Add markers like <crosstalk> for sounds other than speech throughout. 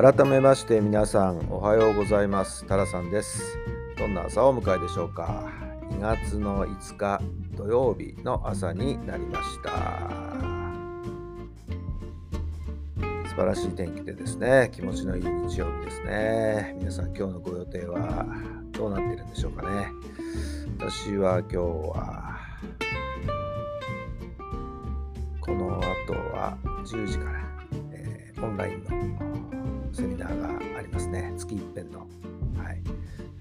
改めまして皆さんおはようございます。タラさんです。どんな朝をお迎えでしょうか。2月の5日土曜日の朝になりました。素晴らしい天気でですね。気持ちのいい日曜日ですね。皆さん今日のご予定はどうなっているんでしょうかね。私は今日はこの後は10時から、えー、オンラインのセミナーがありますね。月一遍の、はい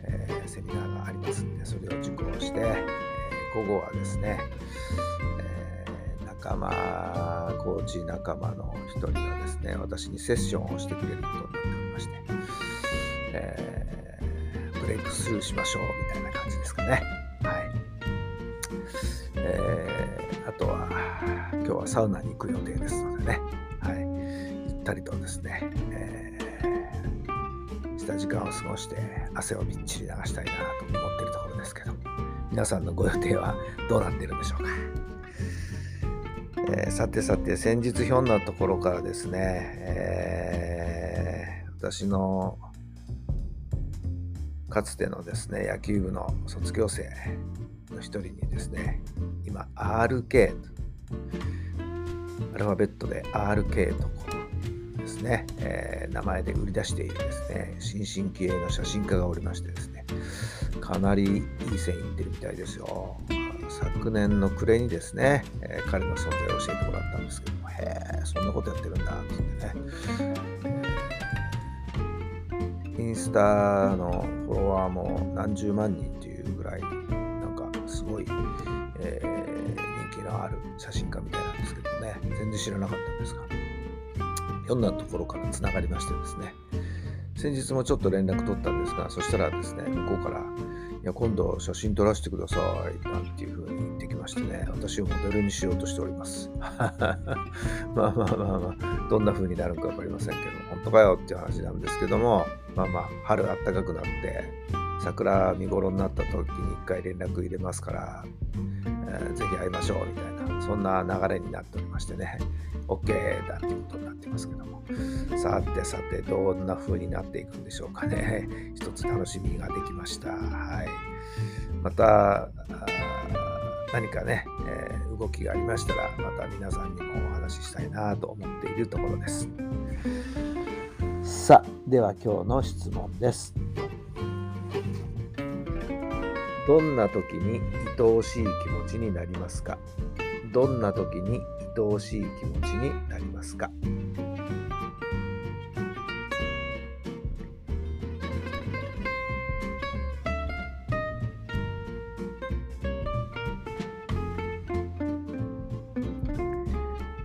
えー、セミナーがありますんで、それを受講して、えー、午後はですね、えー、仲間、コーチ仲間の一人がですね、私にセッションをしてくれることになっておりまして、えー、ブレイクスルーしましょうみたいな感じですかね。はい。えー、あとは、今日はサウナに行く予定ですのでね、はい。ゆったりとですね、えーした時間を過ごして汗をびっちり流したいなと思っているところですけど皆さんのご予定はどうなっているんでしょうか、えー、さてさて先日ひょんなところからですね、えー、私のかつてのですね野球部の卒業生の一人にですね今 RK アルファベットで RK とこですね、えー、名前で売り出しているですね、新進気鋭の写真家がおりましてですね、かなりいい線いってるみたいですよ。昨年の暮れにですね、えー、彼の存在を教えてもらったんですけども、へえ、そんなことやってるんだ、ってってね。インスタのフォロワーも何十万人っていうぐらい、なんかすごい、えー、人気のある写真家みたいなんですけどね、全然知らなかったんですが。ひょんなところからつながりましてですね、先日もちょっと連絡取ったんですが、そしたらですね、向こうから、いや、今度写真撮らせてください、なんていうふうに言ってきましてね、私をモデルにしようとしております。<laughs> まあまあまあまあ、どんな風になるか分かりませんけど、本当かよっていう話なんですけども、まあまあ、春暖かくなって、桜見頃になった時に一回連絡入れますから、えー、ぜひ会いましょうみたいな、そんな流れになっておりましてね、OK だっていうことになってますけども、さてさて、どんな風になっていくんでしょうかね。一つ楽しみができました。はい。また、何かね、えー、動きがありましたら、また皆さんにもお話ししたいなと思っているところです。さあ、では今日の質問です。どんな時に愛おしい気持ちになりますか？どんな時に愛おしい気持ちになりますか？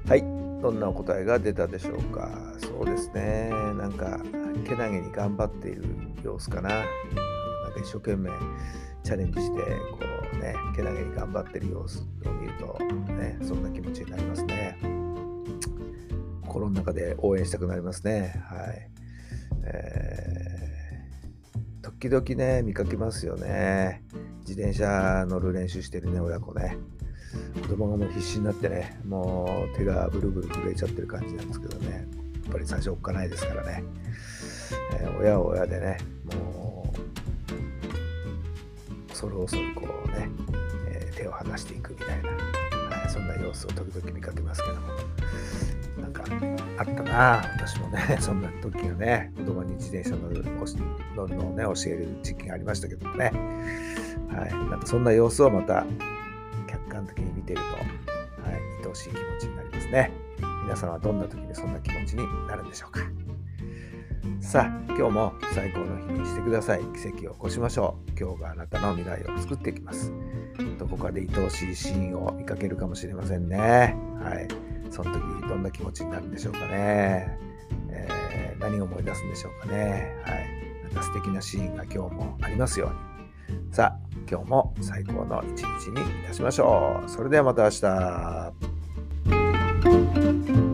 はい、どんなお答えが出たでしょうか？そうですね、なんか、けなげに頑張っている様子かな。か一生懸命チャレンジして、こうね、けなげに頑張ってる様子を見ると、ね、そんな気持ちになりますね。心の中で応援したくなりますね。はい。えー、時々ね、見かけますよね。自転車乗る練習してるね、親子ね。子供がもう必死になってね、もう手がブルブル震えちゃってる感じなんですけどね。やっぱり最初おっかないですからね。えー、親は親でね、恐る恐るこうね、えー、手を離していくみたいな、はい、そんな様子を時々見かけますけども。なんかあったな私もね <laughs> そんな時がね子供に自転車乗る乗るのをね教える時期がありましたけどもね、はい、なんかそんな様子をまた客観的に見てると、はい、愛おしい気持ちになりますね。皆さんはどんな時にそんな気持ちになるんでしょうか。さあ今日も最高の日にしてください。奇跡を起こしましょう。今日があなたの未来を作っていきます。どこかで愛おしいシーンを見かけるかもしれませんね。はい。その時どんな気持ちになるんでしょうかね、えー、何を思い出すんでしょうかね。はい。また素敵なシーンが今日もありますように。さあ今日も最高の一日にいたしましょう。それではまた明日。